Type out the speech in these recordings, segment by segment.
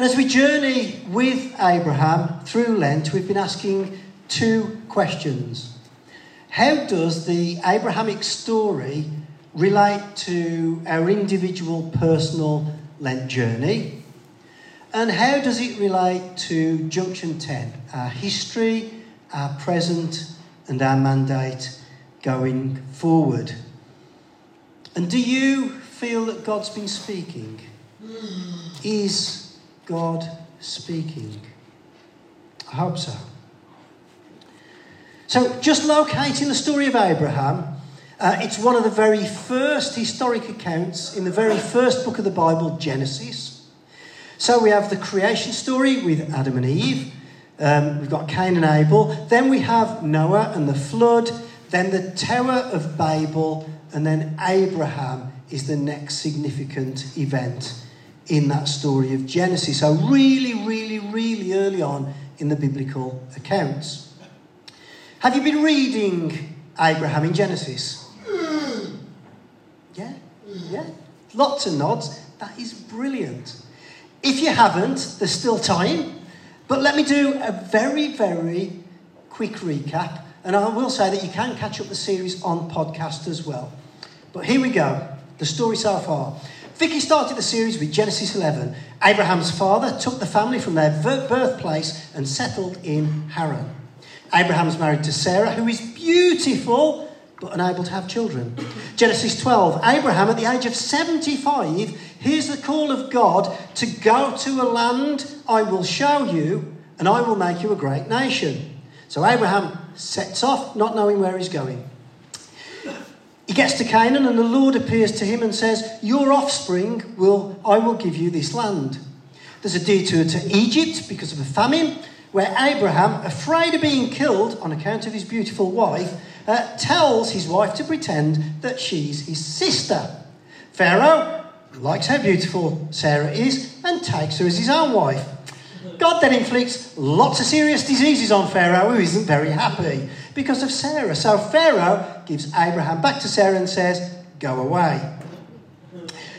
And as we journey with Abraham through Lent, we've been asking two questions. How does the Abrahamic story relate to our individual personal Lent journey? And how does it relate to Junction 10, our history, our present, and our mandate going forward? And do you feel that God's been speaking? Is God speaking? I hope so. So, just locating the story of Abraham, uh, it's one of the very first historic accounts in the very first book of the Bible, Genesis. So, we have the creation story with Adam and Eve. Um, we've got Cain and Abel. Then we have Noah and the flood. Then the Tower of Babel. And then Abraham is the next significant event in that story of Genesis. So, really, really, really early on in the biblical accounts. Have you been reading Abraham in Genesis? Yeah, yeah. Lots of nods. That is brilliant. If you haven't, there's still time. But let me do a very, very quick recap. And I will say that you can catch up the series on podcast as well. But here we go. The story so far. Vicky started the series with Genesis 11. Abraham's father took the family from their birthplace and settled in Haran. Abraham's married to Sarah, who is beautiful but unable to have children. Genesis 12. Abraham, at the age of 75, hears the call of God to go to a land I will show you, and I will make you a great nation. So Abraham sets off, not knowing where he's going. He gets to Canaan, and the Lord appears to him and says, Your offspring will, I will give you this land. There's a detour to Egypt because of a famine, where Abraham, afraid of being killed on account of his beautiful wife, uh, tells his wife to pretend that she's his sister. Pharaoh likes how beautiful Sarah is and takes her as his own wife. God then inflicts lots of serious diseases on Pharaoh, who isn't very happy because of Sarah. So Pharaoh gives Abraham back to Sarah and says, Go away.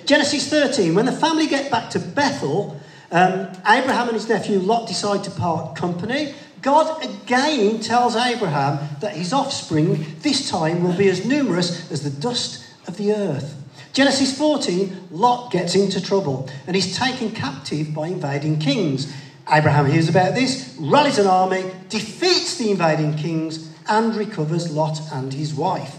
Genesis 13, when the family get back to Bethel, um, Abraham and his nephew Lot decide to part company. God again tells Abraham that his offspring this time will be as numerous as the dust of the earth. Genesis 14, Lot gets into trouble and is taken captive by invading kings. Abraham hears about this, rallies an army, defeats the invading kings, and recovers Lot and his wife.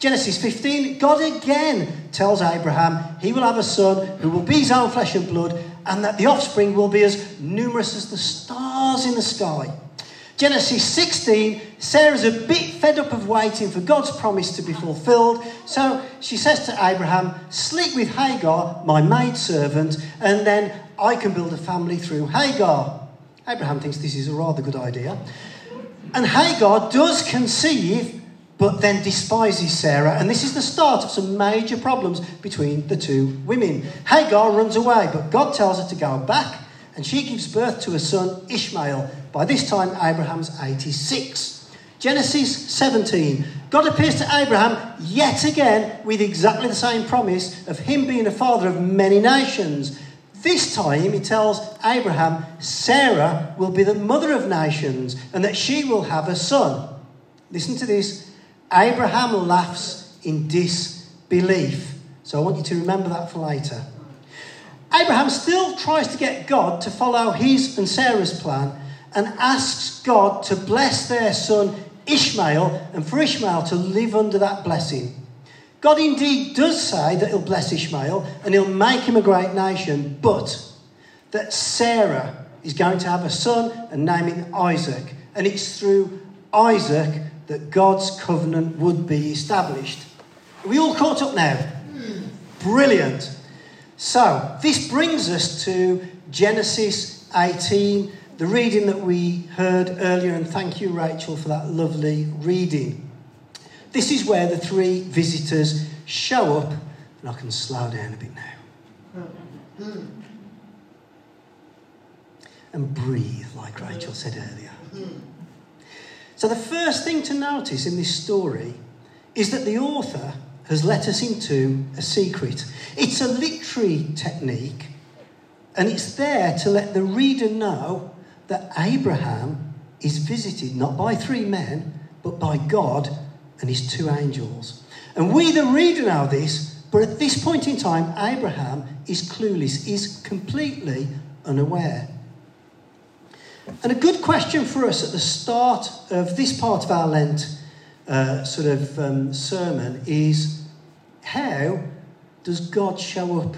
Genesis 15, God again tells Abraham he will have a son who will be his own flesh and blood, and that the offspring will be as numerous as the stars in the sky. Genesis 16, Sarah's a bit fed up of waiting for God's promise to be fulfilled, so she says to Abraham, Sleep with Hagar, my maidservant, and then I can build a family through Hagar. Abraham thinks this is a rather good idea. And Hagar does conceive, but then despises Sarah. And this is the start of some major problems between the two women. Hagar runs away, but God tells her to go back, and she gives birth to a son, Ishmael. By this time, Abraham's 86. Genesis 17. God appears to Abraham yet again with exactly the same promise of him being a father of many nations. This time he tells Abraham Sarah will be the mother of nations and that she will have a son. Listen to this. Abraham laughs in disbelief. So I want you to remember that for later. Abraham still tries to get God to follow his and Sarah's plan and asks God to bless their son Ishmael and for Ishmael to live under that blessing. God indeed does say that he'll bless Ishmael and he'll make him a great nation, but that Sarah is going to have a son and name him Isaac. And it's through Isaac that God's covenant would be established. Are we all caught up now? Brilliant. So, this brings us to Genesis 18, the reading that we heard earlier, and thank you, Rachel, for that lovely reading. This is where the three visitors show up, and I can slow down a bit now. And breathe, like Rachel said earlier. So, the first thing to notice in this story is that the author has let us into a secret. It's a literary technique And it's there to let the reader know that Abraham is visited not by three men, but by God and his two angels. And we, the reader, know this, but at this point in time, Abraham is clueless, is completely unaware. And a good question for us at the start of this part of our Lent uh, sort of um, sermon is how does God show up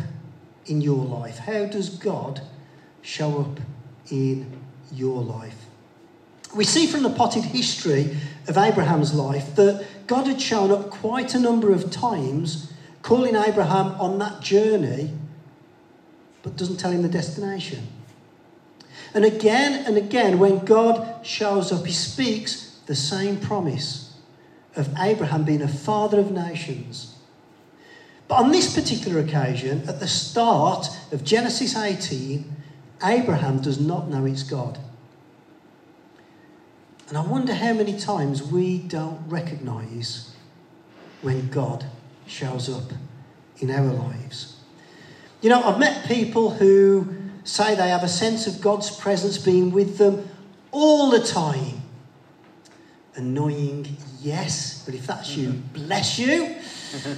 in your life? How does God show up in your life? We see from the potted history of Abraham's life that God had shown up quite a number of times, calling Abraham on that journey, but doesn't tell him the destination. And again and again, when God shows up, he speaks the same promise of Abraham being a father of nations. But on this particular occasion, at the start of Genesis 18, Abraham does not know it's God. And I wonder how many times we don't recognize when God shows up in our lives. You know, I've met people who say they have a sense of God's presence being with them all the time. Annoying, yes, but if that's you, bless you.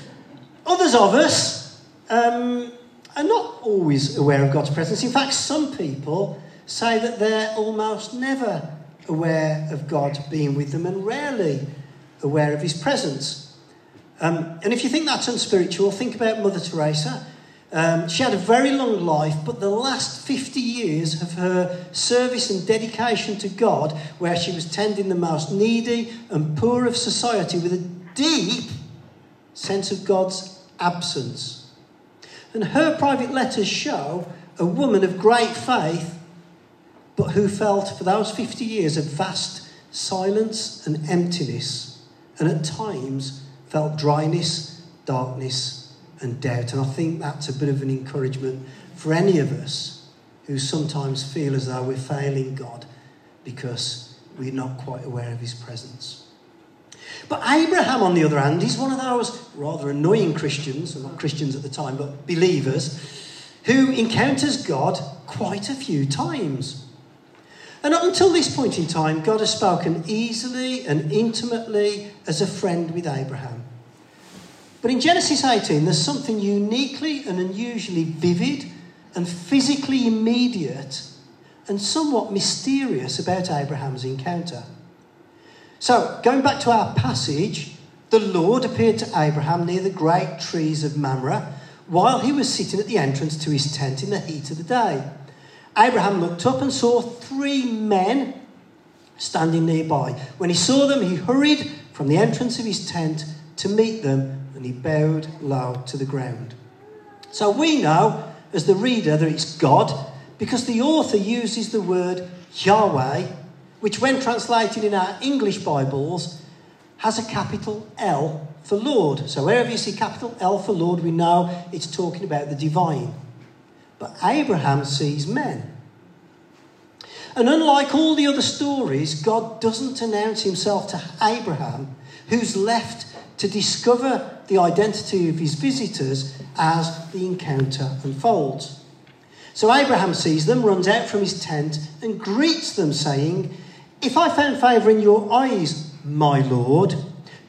Others of us um, are not always aware of God's presence. In fact, some people say that they're almost never aware of God being with them and rarely aware of his presence. Um, and if you think that's unspiritual, think about Mother Teresa. Um, she had a very long life, but the last 50 years of her service and dedication to God, where she was tending the most needy and poor of society with a deep sense of God's absence. And her private letters show a woman of great faith, but who felt for those 50 years a vast silence and emptiness, and at times felt dryness, darkness, and doubt. And I think that's a bit of an encouragement for any of us who sometimes feel as though we're failing God because we're not quite aware of His presence. But Abraham, on the other hand, is one of those rather annoying Christians, not Christians at the time, but believers, who encounters God quite a few times. And up until this point in time, God has spoken easily and intimately as a friend with Abraham. But in Genesis 18, there's something uniquely and unusually vivid and physically immediate and somewhat mysterious about Abraham's encounter. So, going back to our passage, the Lord appeared to Abraham near the great trees of Mamre while he was sitting at the entrance to his tent in the heat of the day. Abraham looked up and saw three men standing nearby. When he saw them, he hurried from the entrance of his tent to meet them and he bowed low to the ground. So we know, as the reader, that it's God because the author uses the word Yahweh, which, when translated in our English Bibles, has a capital L for Lord. So wherever you see capital L for Lord, we know it's talking about the divine. But Abraham sees men. And unlike all the other stories, God doesn't announce himself to Abraham, who's left to discover the identity of his visitors as the encounter unfolds. So Abraham sees them, runs out from his tent, and greets them, saying, If I found favour in your eyes, my lord,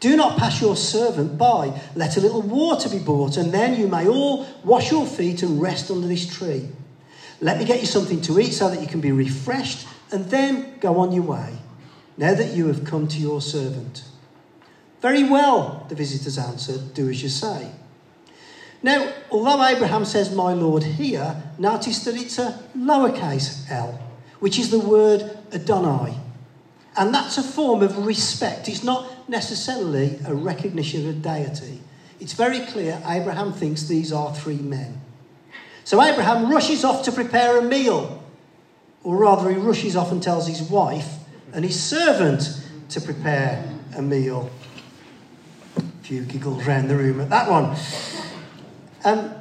do not pass your servant by. Let a little water be brought, and then you may all wash your feet and rest under this tree. Let me get you something to eat so that you can be refreshed, and then go on your way, now that you have come to your servant. Very well, the visitors answered, do as you say. Now, although Abraham says, my Lord, here, notice that it's a lowercase l, which is the word Adonai. And that's a form of respect. It's not necessarily a recognition of a deity. It's very clear Abraham thinks these are three men. So Abraham rushes off to prepare a meal, or rather, he rushes off and tells his wife and his servant to prepare a meal A few giggles around the room at that one. Um,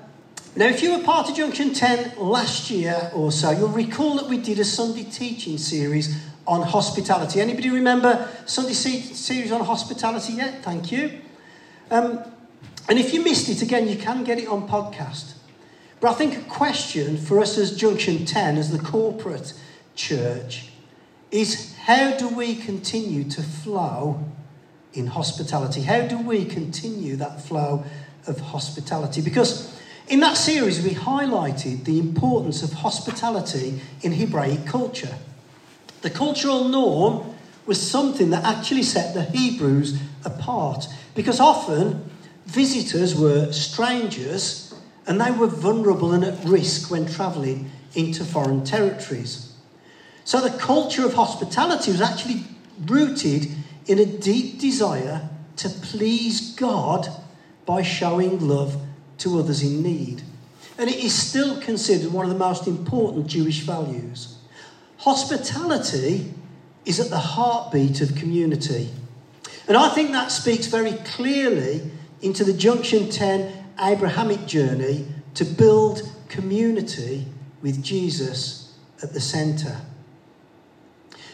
now, if you were part of Junction 10 last year or so, you'll recall that we did a Sunday teaching series on hospitality. Anybody remember Sunday series on hospitality yet? Thank you. Um, and if you missed it, again, you can get it on podcast. But I think a question for us as Junction 10, as the corporate church, is how do we continue to flow in hospitality? How do we continue that flow of hospitality? Because in that series, we highlighted the importance of hospitality in Hebraic culture. The cultural norm was something that actually set the Hebrews apart because often visitors were strangers and they were vulnerable and at risk when travelling into foreign territories. So the culture of hospitality was actually rooted in a deep desire to please God by showing love to others in need. And it is still considered one of the most important Jewish values. Hospitality is at the heartbeat of community. And I think that speaks very clearly into the Junction 10 Abrahamic journey to build community with Jesus at the centre.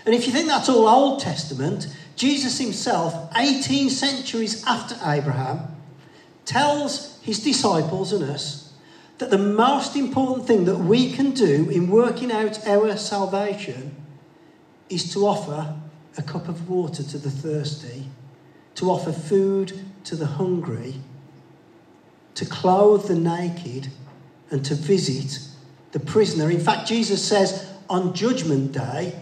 And if you think that's all Old Testament, Jesus himself, 18 centuries after Abraham, tells his disciples and us that the most important thing that we can do in working out our salvation is to offer a cup of water to the thirsty, to offer food to the hungry, to clothe the naked, and to visit the prisoner. In fact, Jesus says on Judgment Day,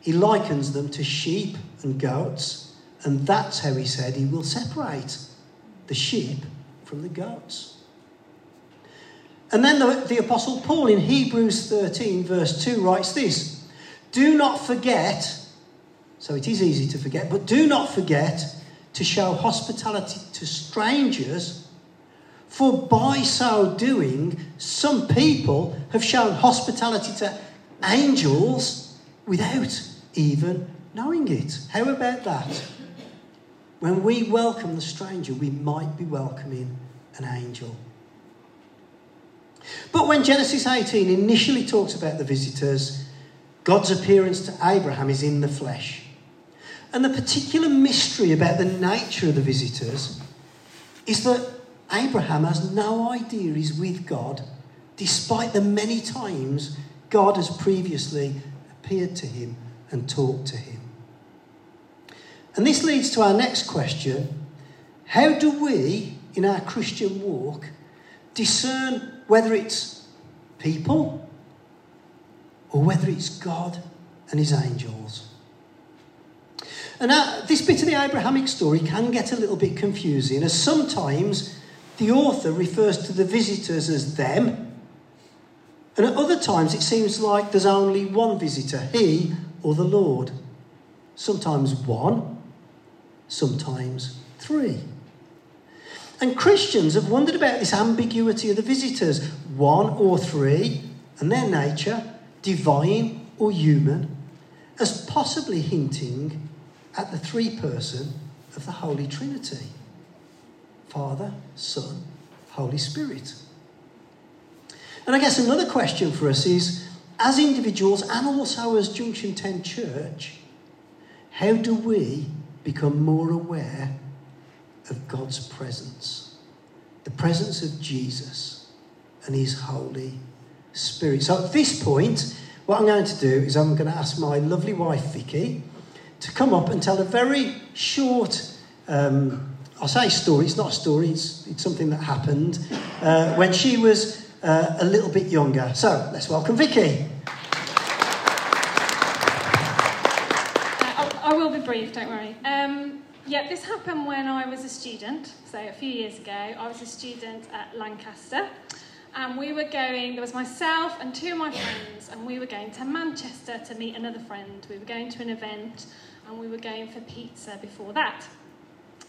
he likens them to sheep and goats, and that's how he said he will separate the sheep from the goats. And then the, the Apostle Paul in Hebrews 13, verse 2, writes this Do not forget, so it is easy to forget, but do not forget to show hospitality to strangers, for by so doing, some people have shown hospitality to angels without even knowing it. How about that? When we welcome the stranger, we might be welcoming an angel. But when Genesis 18 initially talks about the visitors, God's appearance to Abraham is in the flesh. And the particular mystery about the nature of the visitors is that Abraham has no idea he's with God, despite the many times God has previously appeared to him and talked to him. And this leads to our next question How do we, in our Christian walk, discern whether it's people or whether it's God and his angels? And now, this bit of the Abrahamic story can get a little bit confusing, as sometimes the author refers to the visitors as them, and at other times it seems like there's only one visitor, he or the Lord. Sometimes one, sometimes three. And Christians have wondered about this ambiguity of the visitors one or three, and their nature, divine or human, as possibly hinting at the three person of the Holy Trinity Father, Son, Holy Spirit. And I guess another question for us is as individuals and also as Junction 10 Church, how do we become more aware of God's presence, the presence of Jesus and His Holy Spirit. So at this point, what I'm going to do is I'm going to ask my lovely wife Vicky to come up and tell a very short. Um, I'll say story. It's not a story. It's, it's something that happened uh, when she was uh, a little bit younger. So let's welcome Vicky. I will be brief, don't worry. Um, yeah, this happened when I was a student, so a few years ago. I was a student at Lancaster, and we were going, there was myself and two of my friends, and we were going to Manchester to meet another friend. We were going to an event, and we were going for pizza before that.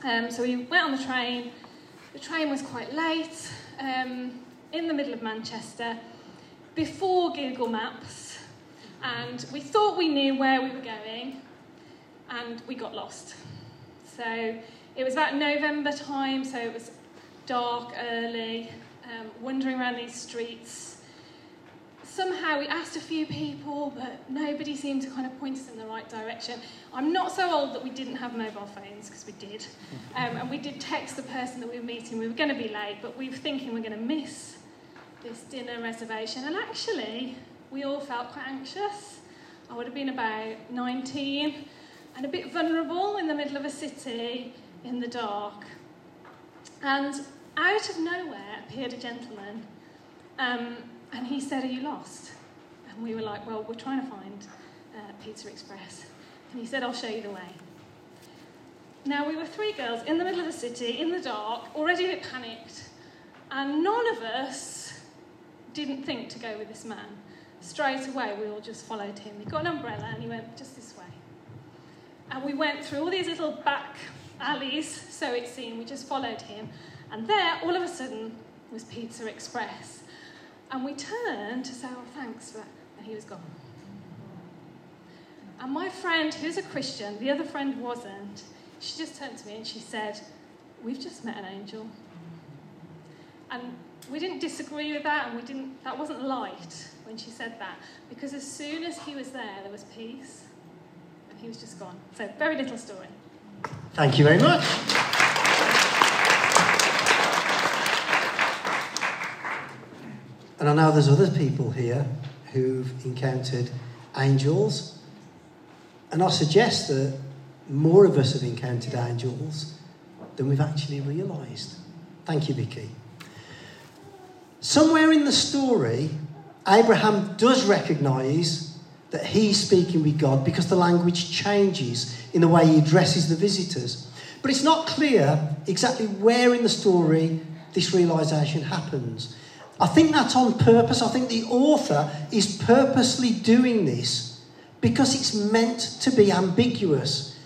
Um, so we went on the train. The train was quite late, um, in the middle of Manchester, before Google Maps, and we thought we knew where we were going, and we got lost. So it was about November time, so it was dark, early, um, wandering around these streets. Somehow we asked a few people, but nobody seemed to kind of point us in the right direction. I'm not so old that we didn't have mobile phones, because we did. Um, and we did text the person that we were meeting. We were going to be late, but we were thinking we we're going to miss this dinner reservation, and actually, we all felt quite anxious. I would have been about 19 and a bit vulnerable in the middle of a city in the dark. And out of nowhere appeared a gentleman, um, and he said, Are you lost? And we were like, Well, we're trying to find uh, Pizza Express. And he said, I'll show you the way. Now, we were three girls in the middle of the city, in the dark, already a bit panicked, and none of us didn't think to go with this man. Straight away, we all just followed him. He got an umbrella and he went just this way. And we went through all these little back alleys, so it seemed. We just followed him. And there, all of a sudden, was Pizza Express. And we turned to say, oh, thanks for. And he was gone. And my friend, who's a Christian, the other friend wasn't, she just turned to me and she said, We've just met an angel. And we didn't disagree with that, and we didn't, that wasn't light when she said that, because as soon as he was there, there was peace, he was just gone. So, very little story. Thank you very much. And I know there's other people here who've encountered angels, and I suggest that more of us have encountered angels than we've actually realised. Thank you, Vicky. Somewhere in the story, Abraham does recognise that he's speaking with God because the language changes in the way he addresses the visitors. But it's not clear exactly where in the story this realization happens. I think that's on purpose. I think the author is purposely doing this because it's meant to be ambiguous.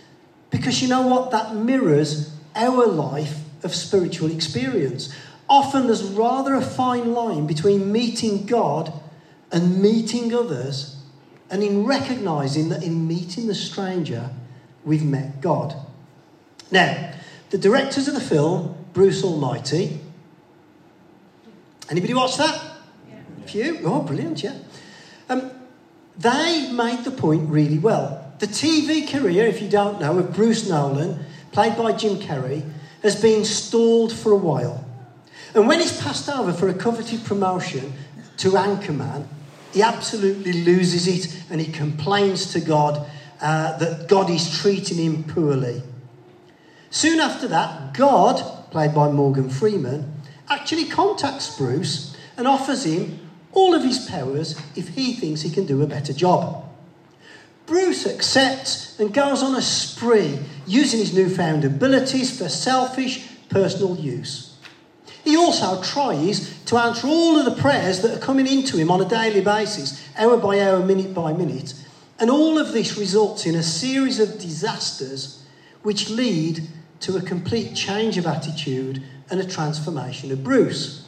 Because you know what? That mirrors our life of spiritual experience. Often there's rather a fine line between meeting God and meeting others, and in recognizing that in meeting the stranger, we've met God. Now, the directors of the film, Bruce Almighty, anybody watch that? Yeah. A few? Oh, brilliant, yeah. Um, they made the point really well. The TV career, if you don't know, of Bruce Nolan, played by Jim Carrey, has been stalled for a while. And when he's passed over for a coveted promotion to Anchorman, he absolutely loses it and he complains to God uh, that God is treating him poorly. Soon after that, God, played by Morgan Freeman, actually contacts Bruce and offers him all of his powers if he thinks he can do a better job. Bruce accepts and goes on a spree using his newfound abilities for selfish personal use. He also tries to answer all of the prayers that are coming into him on a daily basis, hour by hour, minute by minute. And all of this results in a series of disasters which lead to a complete change of attitude and a transformation of Bruce.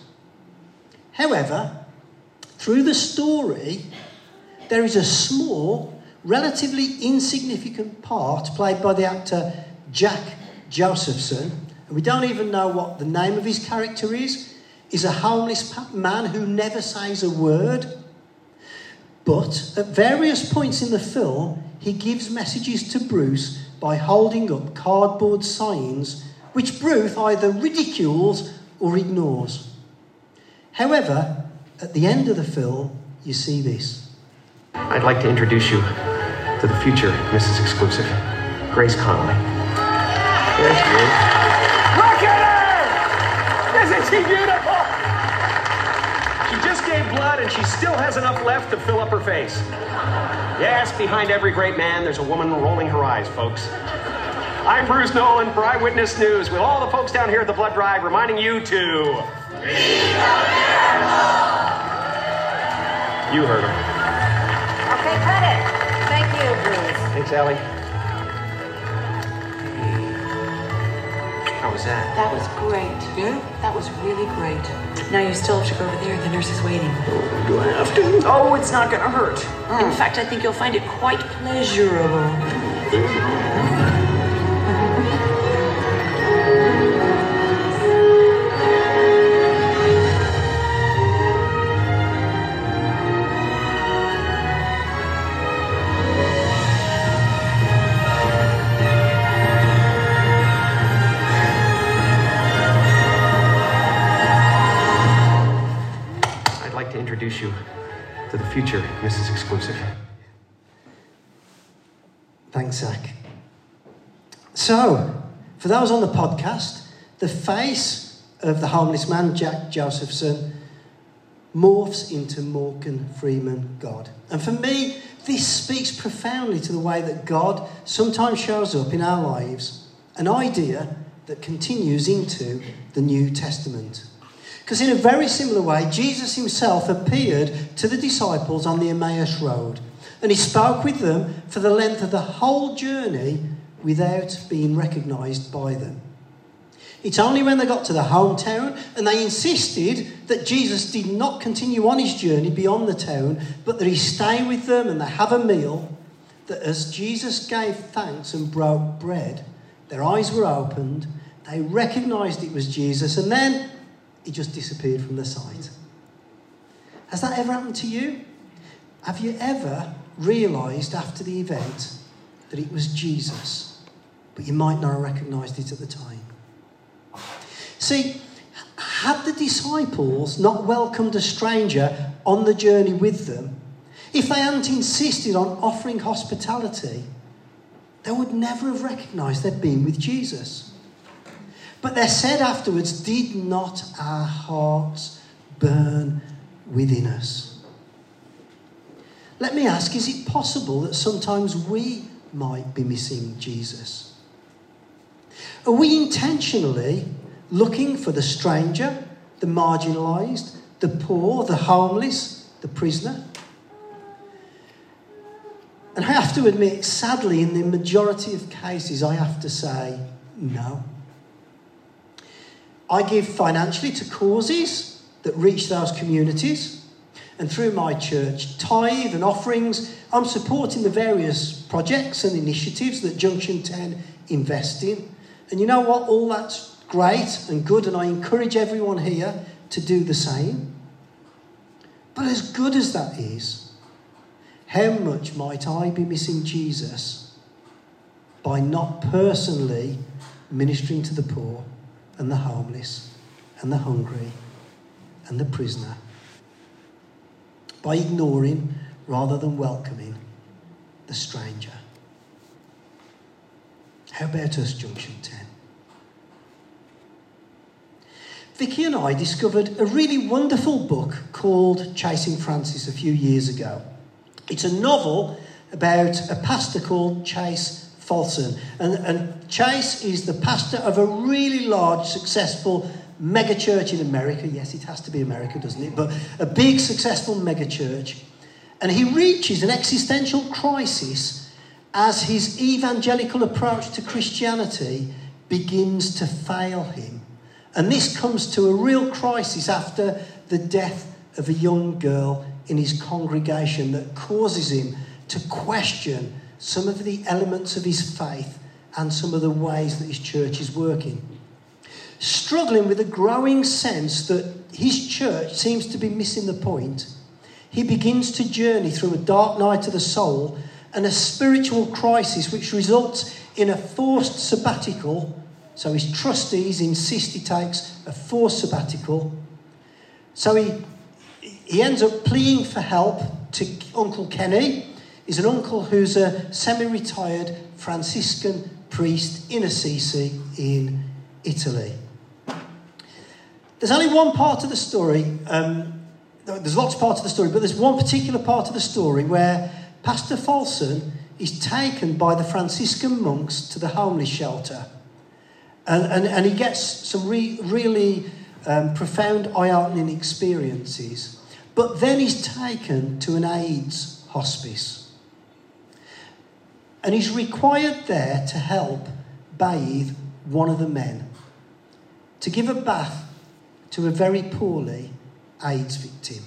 However, through the story, there is a small, relatively insignificant part played by the actor Jack Jozefson we don't even know what the name of his character is, is a homeless man who never says a word. But at various points in the film, he gives messages to Bruce by holding up cardboard signs which Bruce either ridicules or ignores. However, at the end of the film, you see this. I'd like to introduce you to the future Mrs. Exclusive, Grace Connelly. There she is. Isn't she beautiful? She just gave blood and she still has enough left to fill up her face. Yes, behind every great man, there's a woman rolling her eyes, folks. I'm Bruce Nolan for Eyewitness News with all the folks down here at the Blood Drive reminding you to. You heard him. Okay, cut it. Thank you, Bruce. Thanks, Allie. Was that? That was great. Yeah? That was really great. Now you still have to go over there. The nurse is waiting. Oh, do I have to? Oh, it's not going to hurt. In mm. fact, I think you'll find it quite pleasurable. Future, Mrs. Exclusive. Thanks, Zach. So, for those on the podcast, the face of the homeless man, Jack Jozefson, morphs into Morgan Freeman God. And for me, this speaks profoundly to the way that God sometimes shows up in our lives, an idea that continues into the New Testament. Because in a very similar way, Jesus himself appeared to the disciples on the Emmaus Road, and he spoke with them for the length of the whole journey without being recognised by them. It's only when they got to the hometown and they insisted that Jesus did not continue on his journey beyond the town, but that he stay with them and they have a meal, that as Jesus gave thanks and broke bread, their eyes were opened, they recognised it was Jesus, and then he just disappeared from the sight. Has that ever happened to you? Have you ever realised after the event that it was Jesus, but you might not have recognised it at the time? See, had the disciples not welcomed a stranger on the journey with them, if they hadn't insisted on offering hospitality, they would never have recognised they'd been with Jesus. But they said afterwards, Did not our hearts burn within us? Let me ask is it possible that sometimes we might be missing Jesus? Are we intentionally looking for the stranger, the marginalised, the poor, the homeless, the prisoner? And I have to admit, sadly, in the majority of cases, I have to say no. I give financially to causes that reach those communities. And through my church, tithe and offerings, I'm supporting the various projects and initiatives that Junction 10 invest in. And you know what? All that's great and good, and I encourage everyone here to do the same. But as good as that is, how much might I be missing Jesus by not personally ministering to the poor and the homeless and the hungry and the prisoner? By ignoring rather than welcoming the stranger? How about us, Junction 10? Vicky and I discovered a really wonderful book called Chasing Francis a few years ago. It's a novel about a pastor called Chase Falson. And, and Chase is the pastor of a really large, successful mega church in America. Yes, it has to be America, doesn't it? But a big, successful mega church. And he reaches an existential crisis as his evangelical approach to Christianity begins to fail him. And this comes to a real crisis after the death of a young girl in his congregation that causes him to question some of the elements of his faith and some of the ways that his church is working. Struggling with a growing sense that his church seems to be missing the point, he begins to journey through a dark night of the soul and a spiritual crisis which results in a forced sabbatical so his trustees insist he takes a forced sabbatical. So he, he ends up pleading for help to Uncle Kenny. He's an uncle who's a semi retired Franciscan priest in Assisi in Italy. There's only one part of the story, um, there's lots of parts of the story, but there's one particular part of the story where Pastor Falson is taken by the Franciscan monks to the homeless shelter. And, and, and he gets some re, really um, profound eye opening experiences. But then he's taken to an AIDS hospice. And he's required there to help bathe one of the men, to give a bath to a very poorly AIDS victim.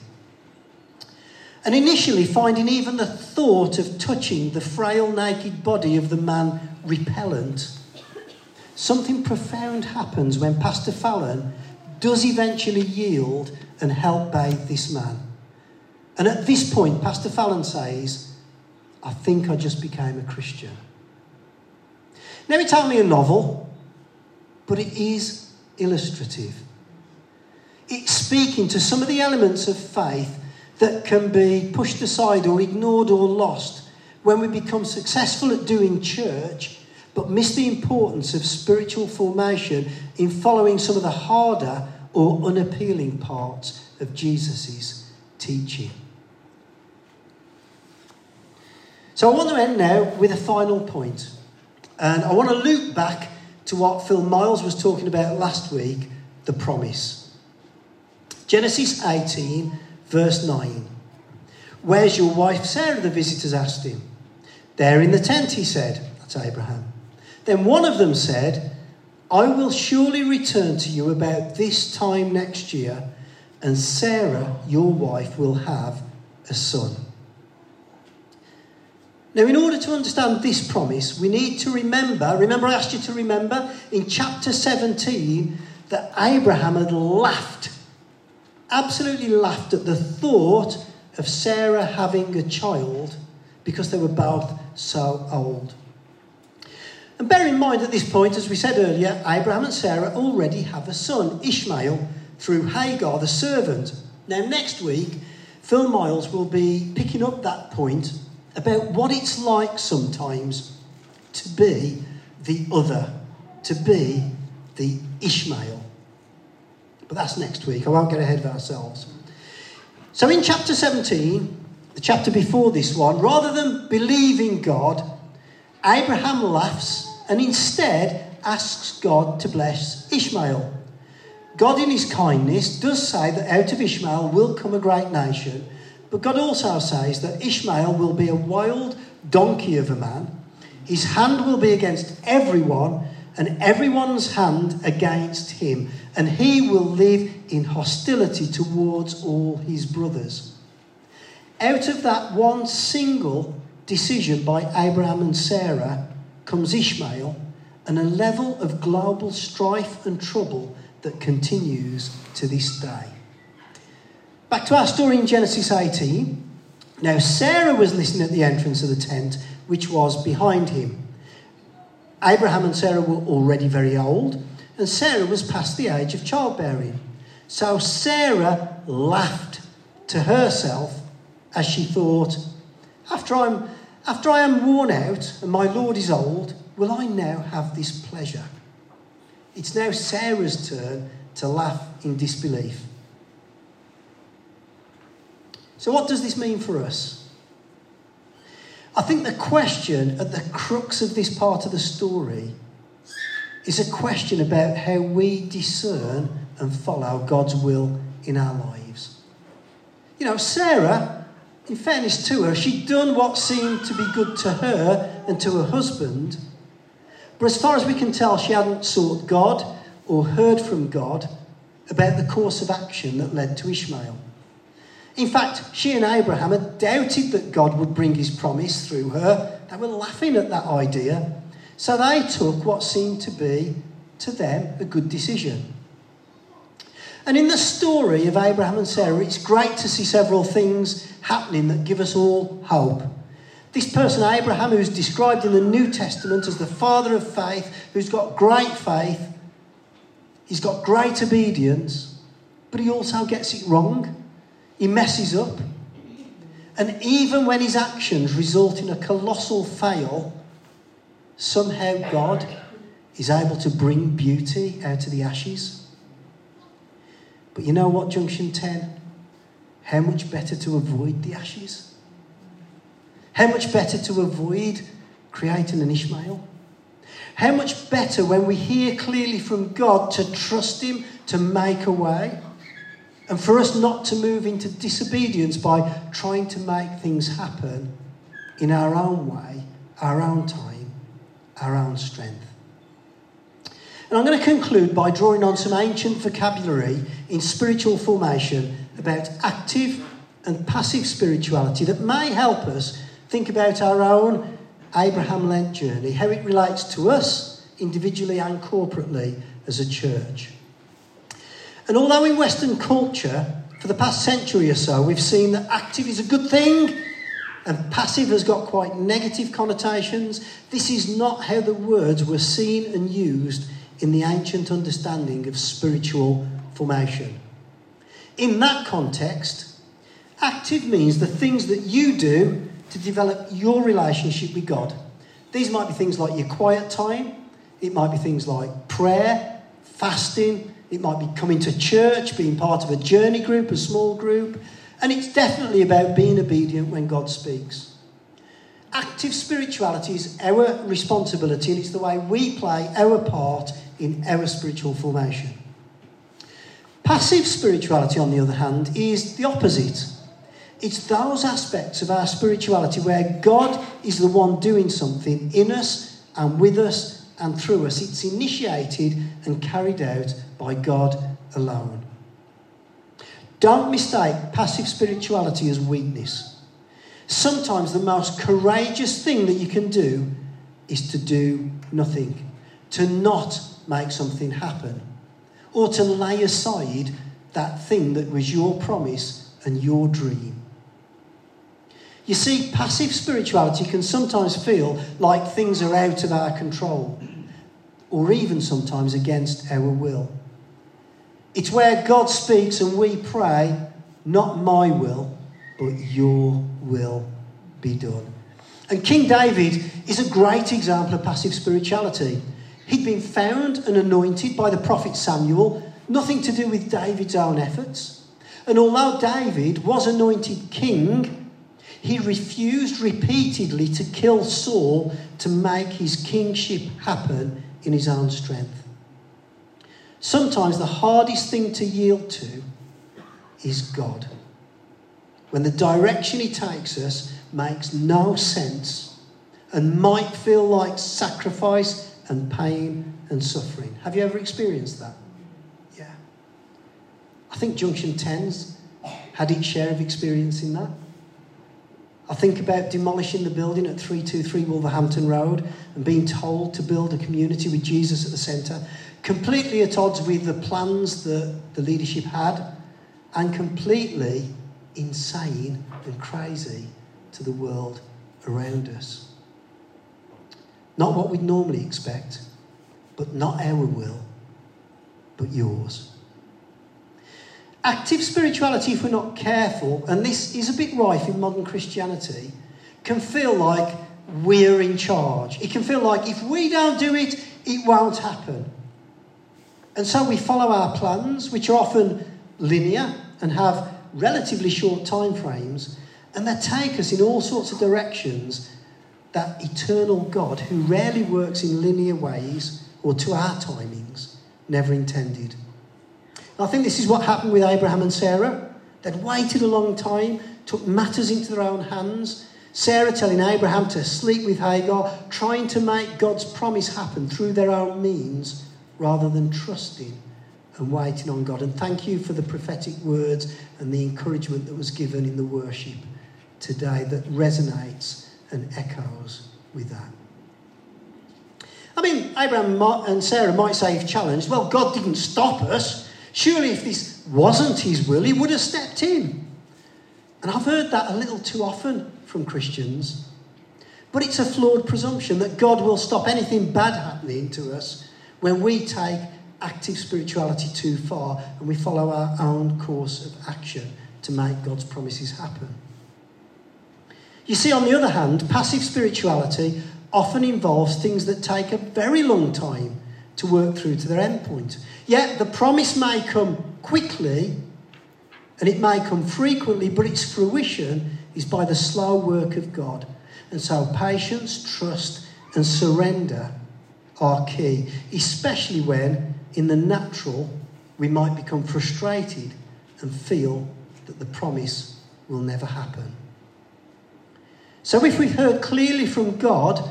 And initially, finding even the thought of touching the frail, naked body of the man repellent, something profound happens when Pastor Falson does eventually yield and help bathe this man. And at this point, Pastor Falson says, I think I just became a Christian. Now, it's only a novel, but it is illustrative. It's speaking to some of the elements of faith that can be pushed aside or ignored or lost when we become successful at doing church but miss the importance of spiritual formation in following some of the harder or unappealing parts of Jesus' teaching. So I want to end now with a final point. And I want to loop back to what Phil Miles was talking about last week the promise. Genesis 18, verse 9. Where's your wife Sarah? The visitors asked him. There in the tent, he said. That's Abraham. Then one of them said, I will surely return to you about this time next year, and Sarah, your wife, will have a son. Now, in order to understand this promise, we need to remember remember, I asked you to remember in chapter 17 that Abraham had laughed, absolutely laughed at the thought of Sarah having a child because they were both so old. And bear in mind at this point, as we said earlier, Abraham and Sarah already have a son, Ishmael, through Hagar, the servant. Now, next week, Phil Miles will be picking up that point about what it's like sometimes to be the other, to be the Ishmael. But that's next week. I won't get ahead of ourselves. So, in chapter 17, the chapter before this one, rather than believing God, Abraham laughs and instead asks God to bless Ishmael. God, in his kindness, does say that out of Ishmael will come a great nation, but God also says that Ishmael will be a wild donkey of a man. His hand will be against everyone, and everyone's hand against him, and he will live in hostility towards all his brothers. Out of that one single decision by Abraham and Sarah comes Ishmael and a level of global strife and trouble that continues to this day. Back to our story in Genesis 18. Now, Sarah was listening at the entrance of the tent, which was behind him. Abraham and Sarah were already very old, and Sarah was past the age of childbearing. So Sarah laughed to herself as she thought, after, I'm, after I am worn out and my Lord is old, will I now have this pleasure? It's now Sarah's turn to laugh in disbelief. So, what does this mean for us? I think the question at the crux of this part of the story is a question about how we discern and follow God's will in our lives. You know, Sarah, in fairness to her, she'd done what seemed to be good to her and to her husband, but as far as we can tell, she hadn't sought God or heard from God about the course of action that led to Ishmael. In fact, she and Abraham had doubted that God would bring his promise through her. They were laughing at that idea. So they took what seemed to be, to them, a good decision. And in the story of Abraham and Sarah, it's great to see several things happening that give us all hope. This person, Abraham, who's described in the New Testament as the father of faith, who's got great faith, he's got great obedience, but he also gets it wrong. He messes up. And even when his actions result in a colossal fail, somehow God is able to bring beauty out of the ashes. But you know what, Junction 10? How much better to avoid the ashes? How much better to avoid creating an Ishmael? How much better when we hear clearly from God to trust Him to make a way? And for us not to move into disobedience by trying to make things happen in our own way, our own time, our own strength. And I'm going to conclude by drawing on some ancient vocabulary in spiritual formation about active and passive spirituality that may help us think about our own Abraham Lent journey, how it relates to us individually and corporately as a church. And although in Western culture, for the past century or so, we've seen that active is a good thing and passive has got quite negative connotations, this is not how the words were seen and used in the ancient understanding of spiritual formation. In that context, Active means the things that you do to develop your relationship with God. These might be things like your quiet time, it might be things like prayer, fasting, it might be coming to church, being part of a journey group, a small group, and it's definitely about being obedient when God speaks. Active spirituality is our responsibility and it's the way we play our part in our spiritual formation. Passive spirituality, on the other hand, is the opposite. It's those aspects of our spirituality where God is the one doing something in us and with us and through us. It's initiated and carried out by God alone. Don't mistake passive spirituality as weakness. Sometimes the most courageous thing that you can do is to do nothing, to not make something happen, or to lay aside that thing that was your promise and your dream. You see, passive spirituality can sometimes feel like things are out of our control, or even sometimes against our will. It's where God speaks and we pray, not my will, but your will be done. And King David is a great example of passive spirituality. He'd been found and anointed by the prophet Samuel, nothing to do with David's own efforts. And although David was anointed king, he refused repeatedly to kill Saul to make his kingship happen in his own strength. Sometimes the hardest thing to yield to is God. When the direction He takes us makes no sense and might feel like sacrifice and pain and suffering. Have you ever experienced that? Yeah. I think Junction 10's had its share of experiencing that. I think about demolishing the building at 323 Wolverhampton Road and being told to build a community with Jesus at the centre, completely at odds with the plans that the leadership had, and completely insane and crazy to the world around us. Not what we'd normally expect, but not our will, but yours. Active spirituality, if we're not careful, and this is a bit rife in modern Christianity, can feel like we're in charge. It can feel like if we don't do it, it won't happen. And so we follow our plans, which are often linear and have relatively short time frames, and they take us in all sorts of directions that eternal God, who rarely works in linear ways or to our timings, never intended. I think this is what happened with Abraham and Sarah. They'd waited a long time, took matters into their own hands. Sarah telling Abraham to sleep with Hagar, trying to make God's promise happen through their own means rather than trusting and waiting on God. And thank you for the prophetic words and the encouragement that was given in the worship today that resonates and echoes with that. I mean, Abraham and Sarah might say, if challenged, well, God didn't stop us. Surely, if this wasn't his will, he would have stepped in. And I've heard that a little too often from Christians. But it's a flawed presumption that God will stop anything bad happening to us when we take active spirituality too far and we follow our own course of action to make God's promises happen. You see, on the other hand, passive spirituality often involves things that take a very long time to work through to their end point. Yet the promise may come quickly and it may come frequently, but its fruition is by the slow work of God. And so patience, trust, and surrender are key, especially when in the natural we might become frustrated and feel that the promise will never happen. So, if we've heard clearly from God,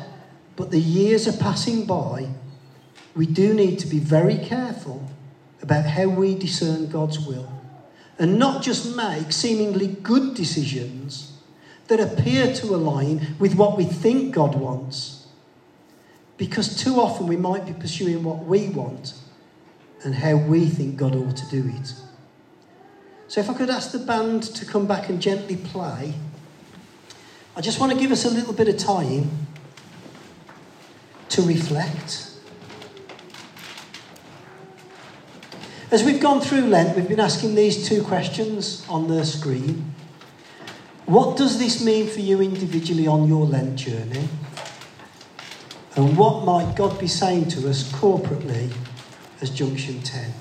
but the years are passing by, we do need to be very careful about how we discern God's will and not just make seemingly good decisions that appear to align with what we think God wants. Because too often we might be pursuing what we want and how we think God ought to do it. So, if I could ask the band to come back and gently play, I just want to give us a little bit of time to reflect. As we've gone through Lent, we've been asking these two questions on the screen. What does this mean for you individually on your Lent journey? And what might God be saying to us corporately as Junction 10?